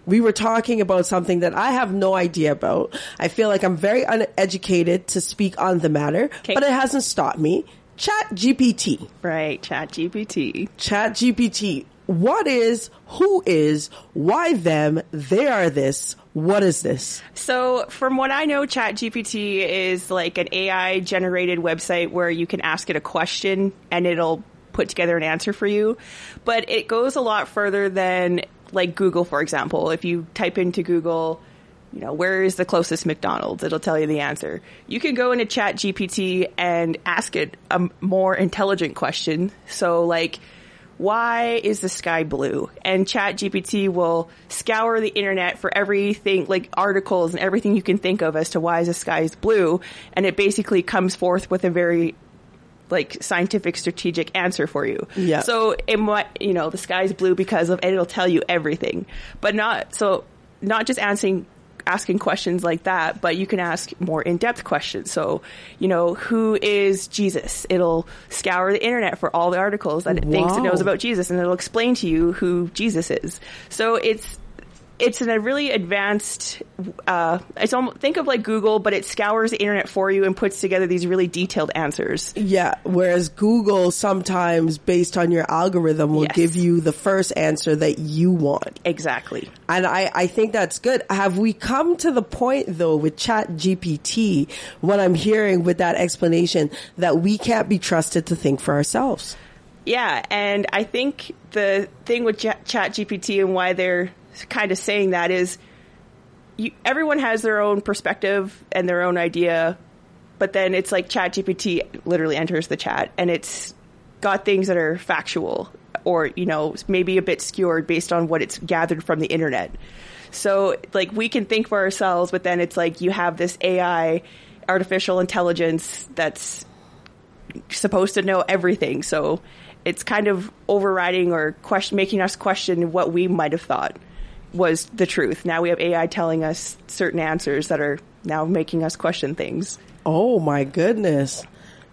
we were talking about something that I have no idea about. I feel like I'm very uneducated to speak on the matter, but it hasn't stopped me. Chat GPT. Right, Chat GPT. Chat GPT. What is, who is, why them, they are this, what is this? So, from what I know, ChatGPT is like an AI generated website where you can ask it a question and it'll put together an answer for you. But it goes a lot further than like Google, for example. If you type into Google, you know, where is the closest McDonald's? It'll tell you the answer. You can go into ChatGPT and ask it a more intelligent question. So, like, why is the sky blue? And ChatGPT will scour the internet for everything, like articles and everything you can think of as to why the sky is blue. And it basically comes forth with a very like scientific strategic answer for you. Yeah. So it might, you know, the sky's blue because of, and it'll tell you everything, but not, so not just answering, asking questions like that, but you can ask more in-depth questions. So, you know, who is Jesus? It'll scour the internet for all the articles that it thinks it knows about Jesus and it'll explain to you who Jesus is. So it's, it's in a really advanced. Uh, it's almost think of like Google, but it scours the internet for you and puts together these really detailed answers. Yeah. Whereas Google sometimes, based on your algorithm, will Yes. give you the first answer that you want. Exactly. And I, I think that's good. Have we come to the point though with chat GPT, what I'm hearing with that explanation, that we can't be trusted to think for ourselves? Yeah, and I think the thing with Chat GPT and why they're kind of saying that is you, everyone has their own perspective and their own idea, but then it's like ChatGPT literally enters the chat and it's got things that are factual or, you know, maybe a bit skewered based on what it's gathered from the internet. So, like, we can think for ourselves, but then it's like you have this AI, artificial intelligence that's supposed to know everything. So it's kind of overriding or question, making us question what we might have thought was the truth. Now we have AI telling us certain answers that are now making us question things. Oh my goodness.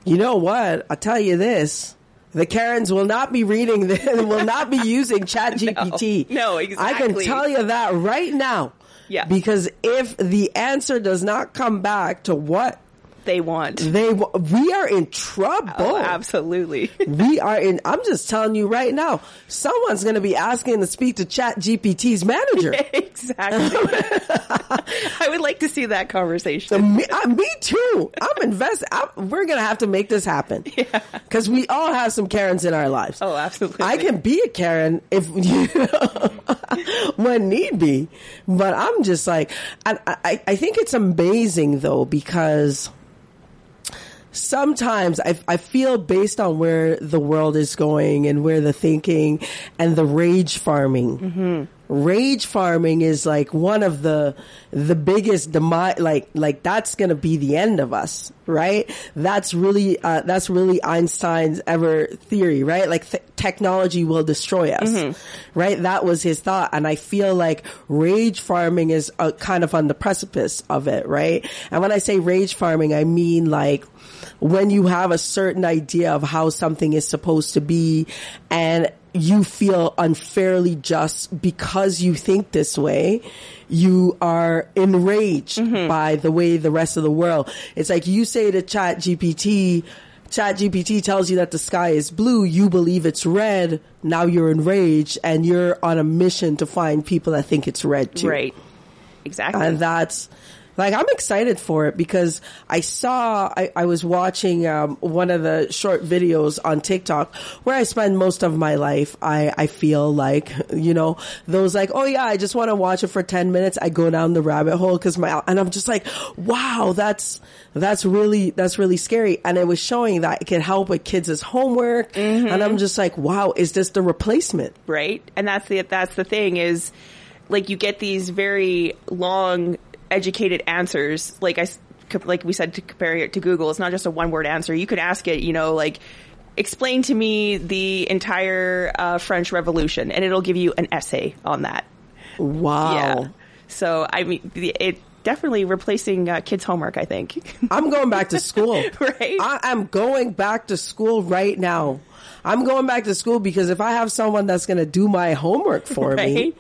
You know what? I'll tell you this. The Karens will not be reading this, will not be using Chat GPT. No, I can tell you that right now. Yeah. Because if the answer does not come back to what they want, they we are in trouble. Oh, absolutely. we are in. I'm just telling you right now. Someone's going to be asking to speak to Chat GPT's manager. exactly. I would like to see that conversation. me, uh, me too. I'm invested. I'm, we're going to have to make this happen. Yeah. Because we all have some Karens in our lives. Oh, absolutely. I can be a Karen if you know, when need be. But I'm just like, I, I, I think it's amazing though because sometimes I, I feel based on where the world is going and where the thinking and the rage farming. Rage farming is like one of the the biggest demise. Like like that's gonna be the end of us, right? That's really uh, that's really Einstein's ever theory, right? Like th- technology will destroy us, right? That was his thought, and I feel like rage farming is uh, kind of on the precipice of it, right? And when I say rage farming, I mean like when you have a certain idea of how something is supposed to be and you feel unfairly just because you think this way, you are enraged mm-hmm. by the way the rest of the world. It's like you say to Chat GPT, Chat GPT tells you that the sky is blue, you believe it's red, now you're enraged and you're on a mission to find people that think it's red too. Right. Exactly. And that's like I'm excited for it because I saw I, I was watching um, one of the short videos on TikTok where I spend most of my life. I I feel like you know those like oh yeah I just want to watch it for ten minutes. I go down the rabbit hole because my and I'm just like wow that's that's really that's really scary. And it was showing that it can help with kids' homework, and I'm just like wow is this the replacement? right? And that's the that's the thing is like you get these very long educated answers like I, like we said to compare it to Google it's not just a one word answer you could ask it you know like explain to me the entire uh, French Revolution and it'll give you an essay on that Wow. yeah so I mean it definitely replacing uh, kids homework I think I'm going back to school. right I, I'm going back to school right now. I'm going back to school because if I have someone that's going to do my homework for me, Right.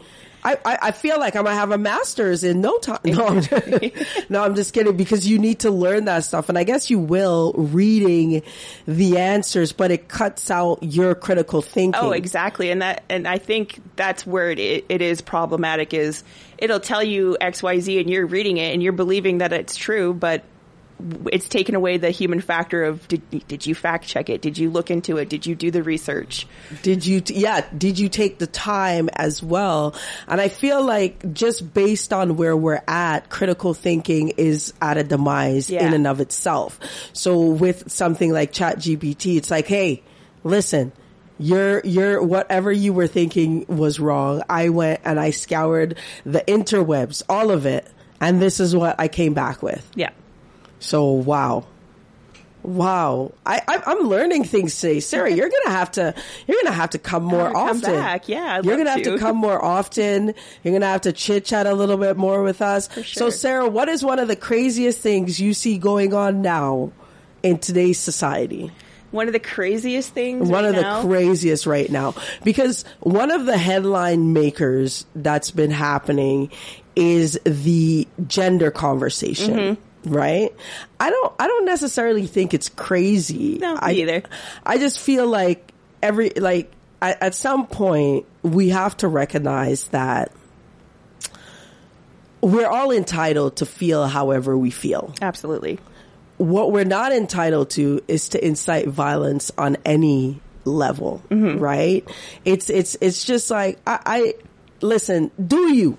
I, I, I feel like I'm going to have a master's in no time. No, I'm, no, I'm just kidding because you need to learn that stuff. And I guess you will reading the answers, but it cuts out your critical thinking. Oh, exactly. And that, and I think that's where it, it is problematic is it'll tell you X, Y, Z and you're reading it and you're believing that it's true, but it's taken away the human factor of did, did you fact check it? Did you look into it? Did you do the research? Did you, t- yeah, did you take the time as well? And I feel like just based on where we're at, critical thinking is at a demise Yeah. in and of itself. So with something like chat GPT, it's like, hey, listen, you're, you're, whatever you were thinking was wrong. I went and I scoured the interwebs, all of it. And this is what I came back with. Yeah. So wow. Wow, I, I I'm learning things today, Sarah. You're gonna have to you're gonna have to come more come often. back. Yeah, I'd you're gonna have to to. come more often. You're gonna have to chit chat a little bit more with us. So, sure. Sarah, what is one of the craziest things you see going on now in today's society? One of the craziest things. One right of now- the craziest right now because one of the headline makers that's been happening is the gender conversation. Mm-hmm. Right? I don't I don't necessarily think it's crazy. No, I, either. I just feel like every like at, at some point we have to recognize that we're all entitled to feel however we feel. Absolutely. What we're not entitled to is to incite violence on any level, mm-hmm. right? It's it's it's just like I, I listen. Do you?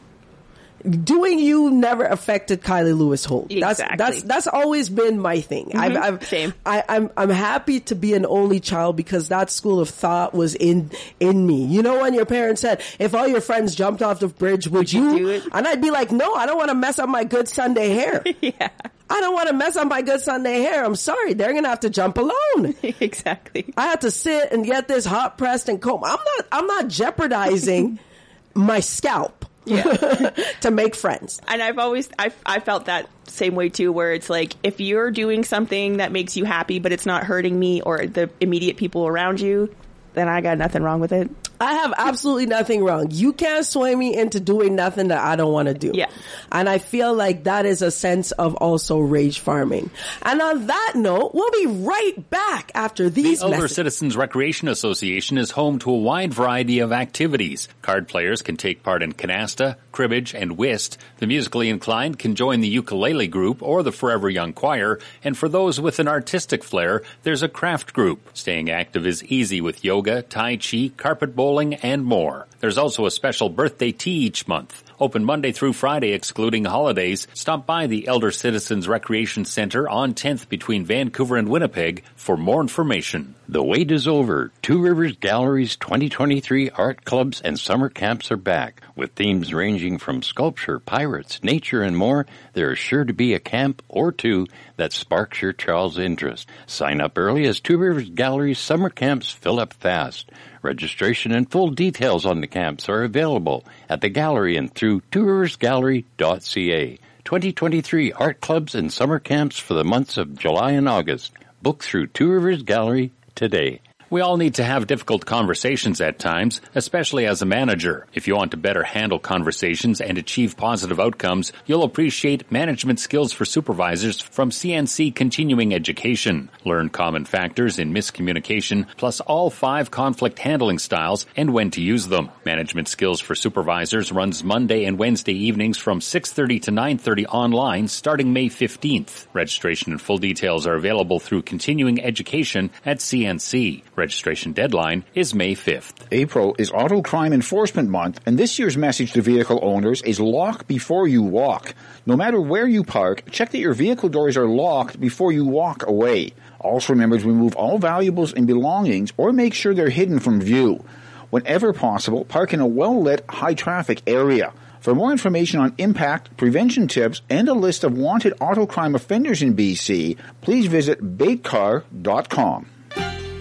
Doing you never affected Kylie Lewis Holt. That's Exactly. that's that's always been my thing. I've, mm-hmm. I've, Same. I, I'm I'm happy to be an only child because that school of thought was in in me. You know when your parents said, "If all your friends jumped off the bridge, would, you?" do it? And I'd be like, "No, I don't want to mess up my good Sunday hair. yeah. I don't want to mess up my good Sunday hair. I'm sorry, they're gonna have to jump alone." exactly. I had to sit and get this hot pressed and comb. I'm not. I'm not jeopardizing my scalp to make friends. And I've always I I felt that same way too, where it's like if you're doing something that makes you happy, but it's not hurting me or the immediate people around you, then I got nothing wrong with it. I have absolutely nothing wrong. You can't sway me into doing nothing that I don't want to do. Yeah. And I feel like that is a sense of also rage farming. And on that note, we'll be right back after these The Elder messages. Citizens Recreation Association is home to a wide variety of activities. Card players can take part in canasta, cribbage, and whist. The musically inclined can join the ukulele group or the Forever Young Choir. And for those with an artistic flair, there's a craft group. Staying active is easy with yoga, tai chi, carpet bowling, and more. There's also a special birthday tea each month. Open Monday through Friday, excluding holidays. Stop by the Elder Citizens Recreation Center on 10th between Vancouver and Winnipeg for more information. The wait is over. Two Rivers Galleries 2023 art clubs and summer camps are back. With themes ranging from sculpture, pirates, nature, and more, there is sure to be a camp or two that sparks your child's interest. Sign up early as Two Rivers Gallery's summer camps fill up fast. Registration and full details on the camps are available at the gallery and through tworiversgallery.ca. 2023 art clubs and summer camps for the months of July and August. Book through Two Rivers Gallery today. We all need to have difficult conversations at times, especially as a manager. If you want to better handle conversations and achieve positive outcomes, you'll appreciate management skills for supervisors from CNC Continuing Education. Learn common factors in miscommunication, plus all five conflict handling styles and when to use them. Management skills for supervisors runs Monday and Wednesday evenings from 6:30 to 9:30 online starting May 15th. Registration and full details are available through Continuing Education at CNC. Registration deadline is May 5th. April is Auto Crime Enforcement Month, and this year's message to vehicle owners is lock before you walk. No matter where you park, check that your vehicle doors are locked before you walk away. Also remember to remove all valuables and belongings or make sure they're hidden from view. Whenever possible, park in a well-lit, high-traffic area. For more information on impact, prevention tips, and a list of wanted auto crime offenders in BC, please visit baitcar.com.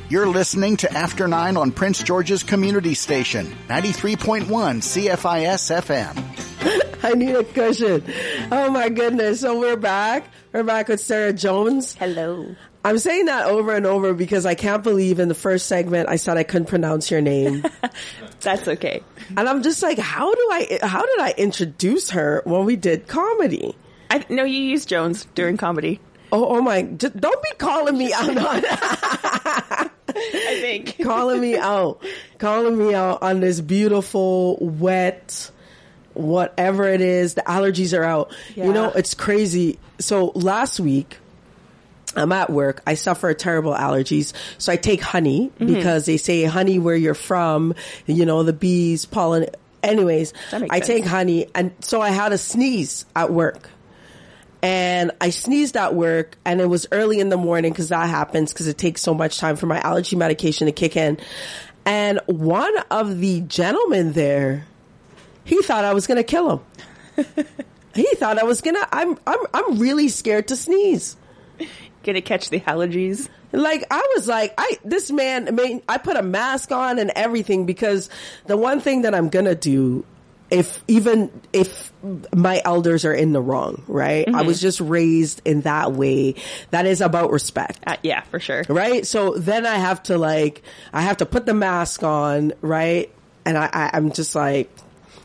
You're listening to After 9 on Prince George's Community Station, 93.1 CFIS FM. I need a cushion. Oh my goodness. So we're back. We're back with Sarah Jones. Hello. I'm saying that over and over because I can't believe in the first segment I said I couldn't pronounce your name. That's okay. And I'm just like, how do I, how did I introduce her when we did comedy? I no, you used Jones during comedy. Oh, oh my, just, don't be calling me out on I think. calling me out, calling me out on this beautiful, wet, whatever it is. The allergies are out. You know, it's crazy. So last week, I'm at work. I suffer terrible allergies. So I take honey Mhm. because they say honey where you're from, you know, the bees, pollen. Anyways, I sense. take honey and so I had a sneeze at work and I sneezed at work and it was early in the morning because that happens because it takes so much time for my allergy medication to kick in. And one of the gentlemen there, he thought I was going to kill him. he thought I was going to, I'm, I'm, I'm really scared to sneeze. Gonna catch the allergies. Like I was like, I this man. I mean, I put a mask on and everything because the one thing that I'm gonna do, if even if my elders are in the wrong, right? I Mhm. was just raised in that way. That is about respect. Uh, yeah, for sure. Right. So then I have to like, I have to put the mask on, right? And I, I I'm just like.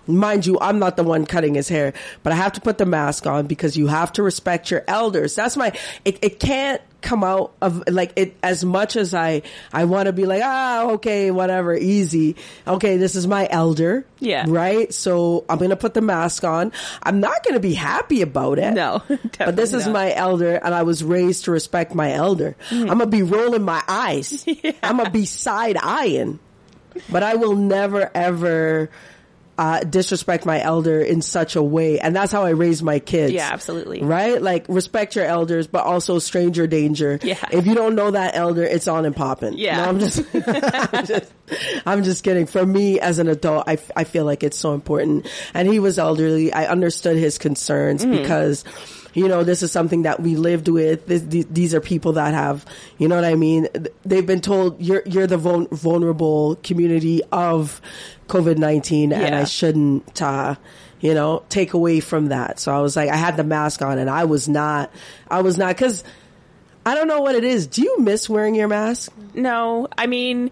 Mind you, I'm not the one cutting his hair, but I have to put the mask on because you have to respect your elders. That's my, it, it can't come out of like it as much as I, I want to be like, ah, okay, whatever, easy. Okay, this is my elder. Yeah. Right? So I'm to put the mask on. I'm not to be happy about it. No, but this is my elder and I was raised to respect my elder. I'm going to be rolling my eyes. I'm going to be side eyeing, but I will never ever uh, disrespect my elder in such a way. And that's how I raise my kids. Yeah, absolutely. Right? Like respect your elders, but also stranger danger. Yeah. If you don't know that elder, it's on and popping. Yeah. No, I'm just, I'm just, I'm just kidding. For me as an adult, I, f- I feel like it's so important. And he was elderly. I understood his concerns Mm. because you know, this is something that we lived with. This, th- these are people that have, you know what I mean? They've been told you're, you're the vul- vulnerable community of COVID-19 and I shouldn't, uh, you know, take away from that. So I was like, I had the mask on and I was not, I was not, cause I don't know what it is. Do you miss wearing your mask? No, I mean,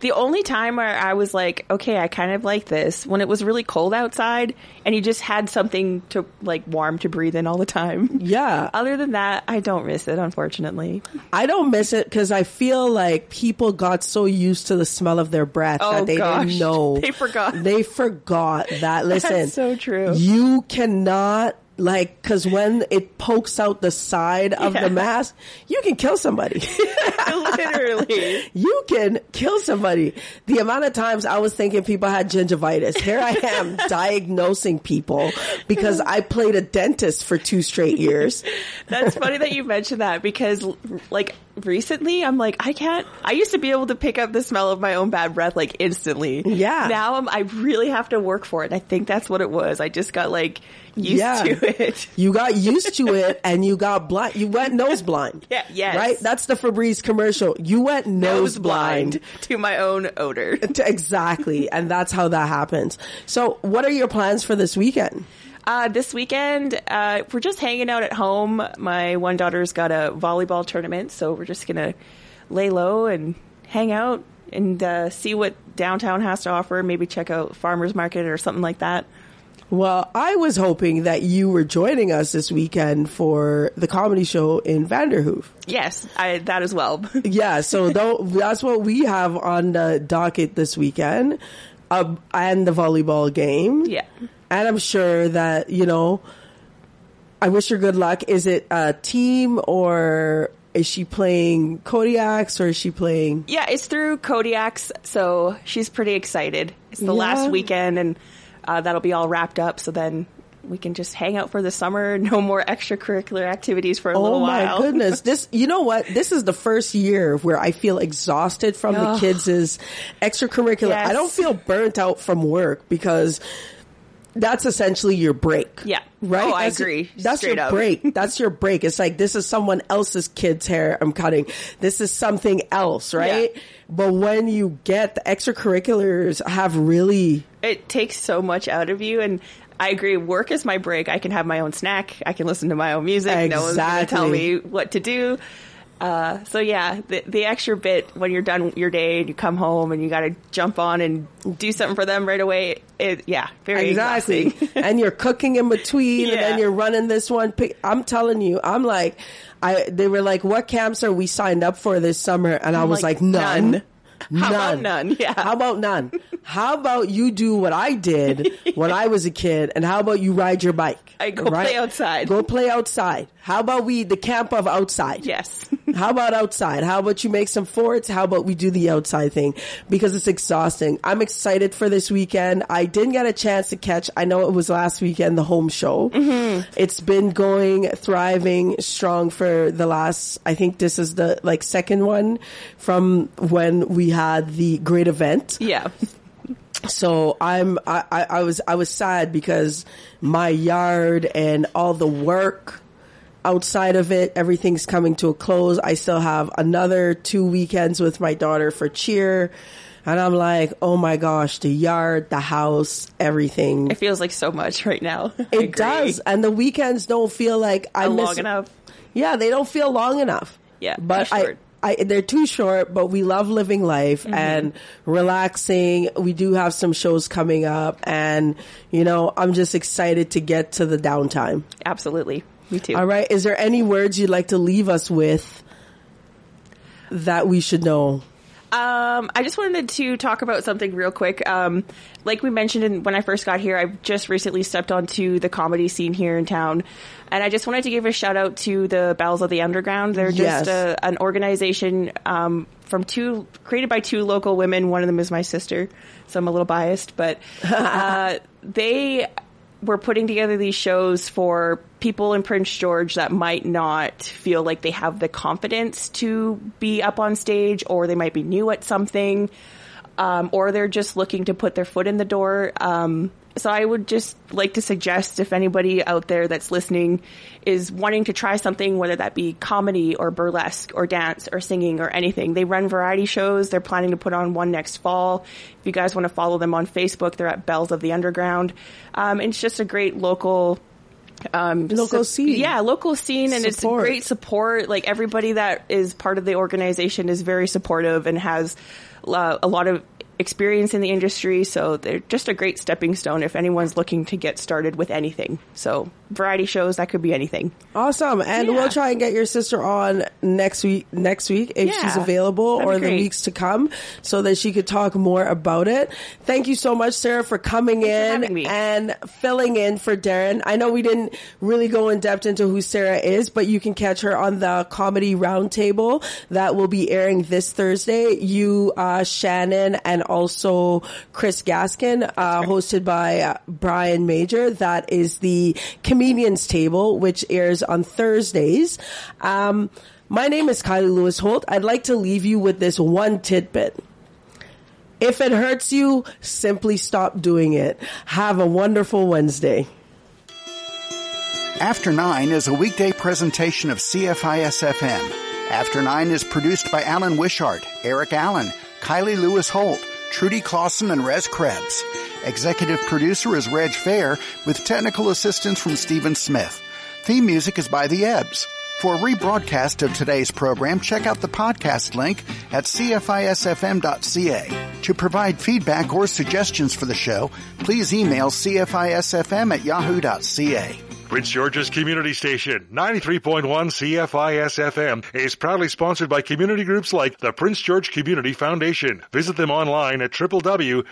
the only time where I was like, okay, I kind of like this when it was really cold outside and you just had something to like warm to breathe in all the time. Yeah. Other than that, I don't miss it, unfortunately. I don't miss it because I feel like people got so used to the smell of their breath Oh, that they gosh. didn't know. They forgot. They forgot that. Listen, That's so true. You cannot like because when it pokes out the side of Yeah. the mask, you can kill somebody. Literally. you can kill somebody. The amount of times I was thinking people had gingivitis. Here I am diagnosing people because I played a dentist for two straight years. That's funny that you mentioned that because, like, recently I'm like, I can't. I used to be able to pick up the smell of my own bad breath like instantly. Yeah. Now I'm, I really have to work for it. I think that's what it was. I just got like used Yeah. to it. You got used to it and you got blind. You went nose blind. Yeah. Yes. Right? That's the Febreze commercial. You went nose, blind. to my own odor. Exactly. And that's how that happens. So what are your plans for this weekend? Uh, this weekend, uh, we're just hanging out at home. My one daughter's got a volleyball tournament, so we're just gonna lay low and hang out and uh, see what downtown has to offer. Maybe check out farmers market or something like that. Well, I was hoping that you were joining us this weekend for the comedy show in Vanderhoof. Yes, I, that as well. yeah, so that's what we have on the docket this weekend, uh, and the volleyball game. Yeah, and I'm sure that you know. I wish her good luck. Is it a team or is she playing Kodiaks or is she playing? Yeah, it's through Kodiaks, so she's pretty excited. It's the Yeah. last weekend, and uh, that'll be all wrapped up. So then we can just hang out for the summer. No more extracurricular activities for a Oh little while. Oh my goodness. This, you know what? This is the first year where I feel exhausted from the Ugh. kids' extracurricular. Yes. I don't feel burnt out from work because that's essentially your break. Yeah. Right? Oh, I That's- agree. That's Straight your up. break. That's your break. It's like this is someone else's kid's hair I'm cutting. This is something else, right? But when you get the extracurriculars have really it takes so much out of you and I agree. Work is my break. I can have my own snack. I can listen to my own music. No one's going to tell me what to do. Uh, so yeah, the, the extra bit when you're done your day and you come home and you got to jump on and do something for them right away. It, yeah, very exactly. exhausting. and you're cooking in between, and then you're running this one. I'm telling you, I'm like, I. They were like, "What camps are we signed up for this summer?" And I I'm was like, like, "None." none. How about none? Yeah. How about none? How about you do what I did when I was a kid, and how about you ride your bike? I go play outside. Go play outside. How about we the camp of outside? Yes. How about outside? How about you make some forts? How about we do the outside thing? Because it's exhausting. I'm excited for this weekend. I didn't get a chance to catch, I know it was last weekend, the home show. Mm-hmm. It's been going, thriving, strong for the last, I think this is the like second one from when we had the great event. Yeah. So I'm I, I, I was I was sad because my yard and all the work outside of it, everything's coming to a close. I still have another two weekends with my daughter for cheer. And I'm like, oh my gosh, the yard, the house, everything. It feels like so much right now. It does. And the weekends don't feel like I Not miss long enough. Yeah, they don't feel long enough. Yeah, But I. I, they're too short, but we love living life Mm-hmm. and relaxing. We do have some shows coming up and, you know, I'm just excited to get to the downtime. Absolutely. Me too. All right. Is there any words you'd like to leave us with that we should know? Um, I just wanted to talk about something real quick. Um, like we mentioned in, when I first got here, I've just recently stepped onto the comedy scene here in town. And I just wanted to give a shout out to the Bells of the Underground. They're Yes. just a, an organization um, from two, created by two local women. One of them is my sister, so I'm a little biased, but uh, they were putting together these shows for people in Prince George that might not feel like they have the confidence to be up on stage, or they might be new at something, um, or they're just looking to put their foot in the door. Um, so I would just like to suggest if anybody out there that's listening is wanting to try something, whether that be comedy or burlesque or dance or singing or anything, they run variety shows. They're planning to put on one next fall. If you guys want to follow them on Facebook, they're at Bells of the Underground. Um, it's just a great local um Local sup- scene. yeah local scene and Support. it's great support like everybody that is part of the organization is very supportive and has uh, a lot of experience in the industry so they're just a great stepping stone if anyone's looking to get started with anything so variety shows that could be anything Awesome. And Yeah. we'll try and get your sister on next week, next week if Yeah, she's available that'd or the weeks to come so that she could talk more about it. Thank you so much, Sarah, for coming in having me. and filling in for Darren. I know we didn't really go in depth into who Sarah is, but you can catch her on the comedy roundtable that will be airing this Thursday. You, uh, Shannon and also Chris Gaskin, uh, hosted by uh, Brian Major. That is the comedians table, which airs on Thursdays. Um, my name is Kylie Lewis Holt. I'd like to leave you with this one tidbit. If it hurts you, simply stop doing it. Have a wonderful Wednesday. After Nine is a weekday presentation of CFIS FM. After Nine is produced by Alan Wishart, Eric Allen, Kylie Lewis Holt, Trudy Clausen, and Rez Krebs. Executive producer is Reg Fair with technical assistance from Stephen Smith. Theme music is by The Ebbs. For a rebroadcast of today's program, check out the podcast link at cfisfm.ca. To provide feedback or suggestions for the show, please email cfisfm at yahoo.ca. Prince George's Community Station, 93.1 CFIS FM, is proudly sponsored by community groups like the Prince George Community Foundation. Visit them online at www.pgcf.ca.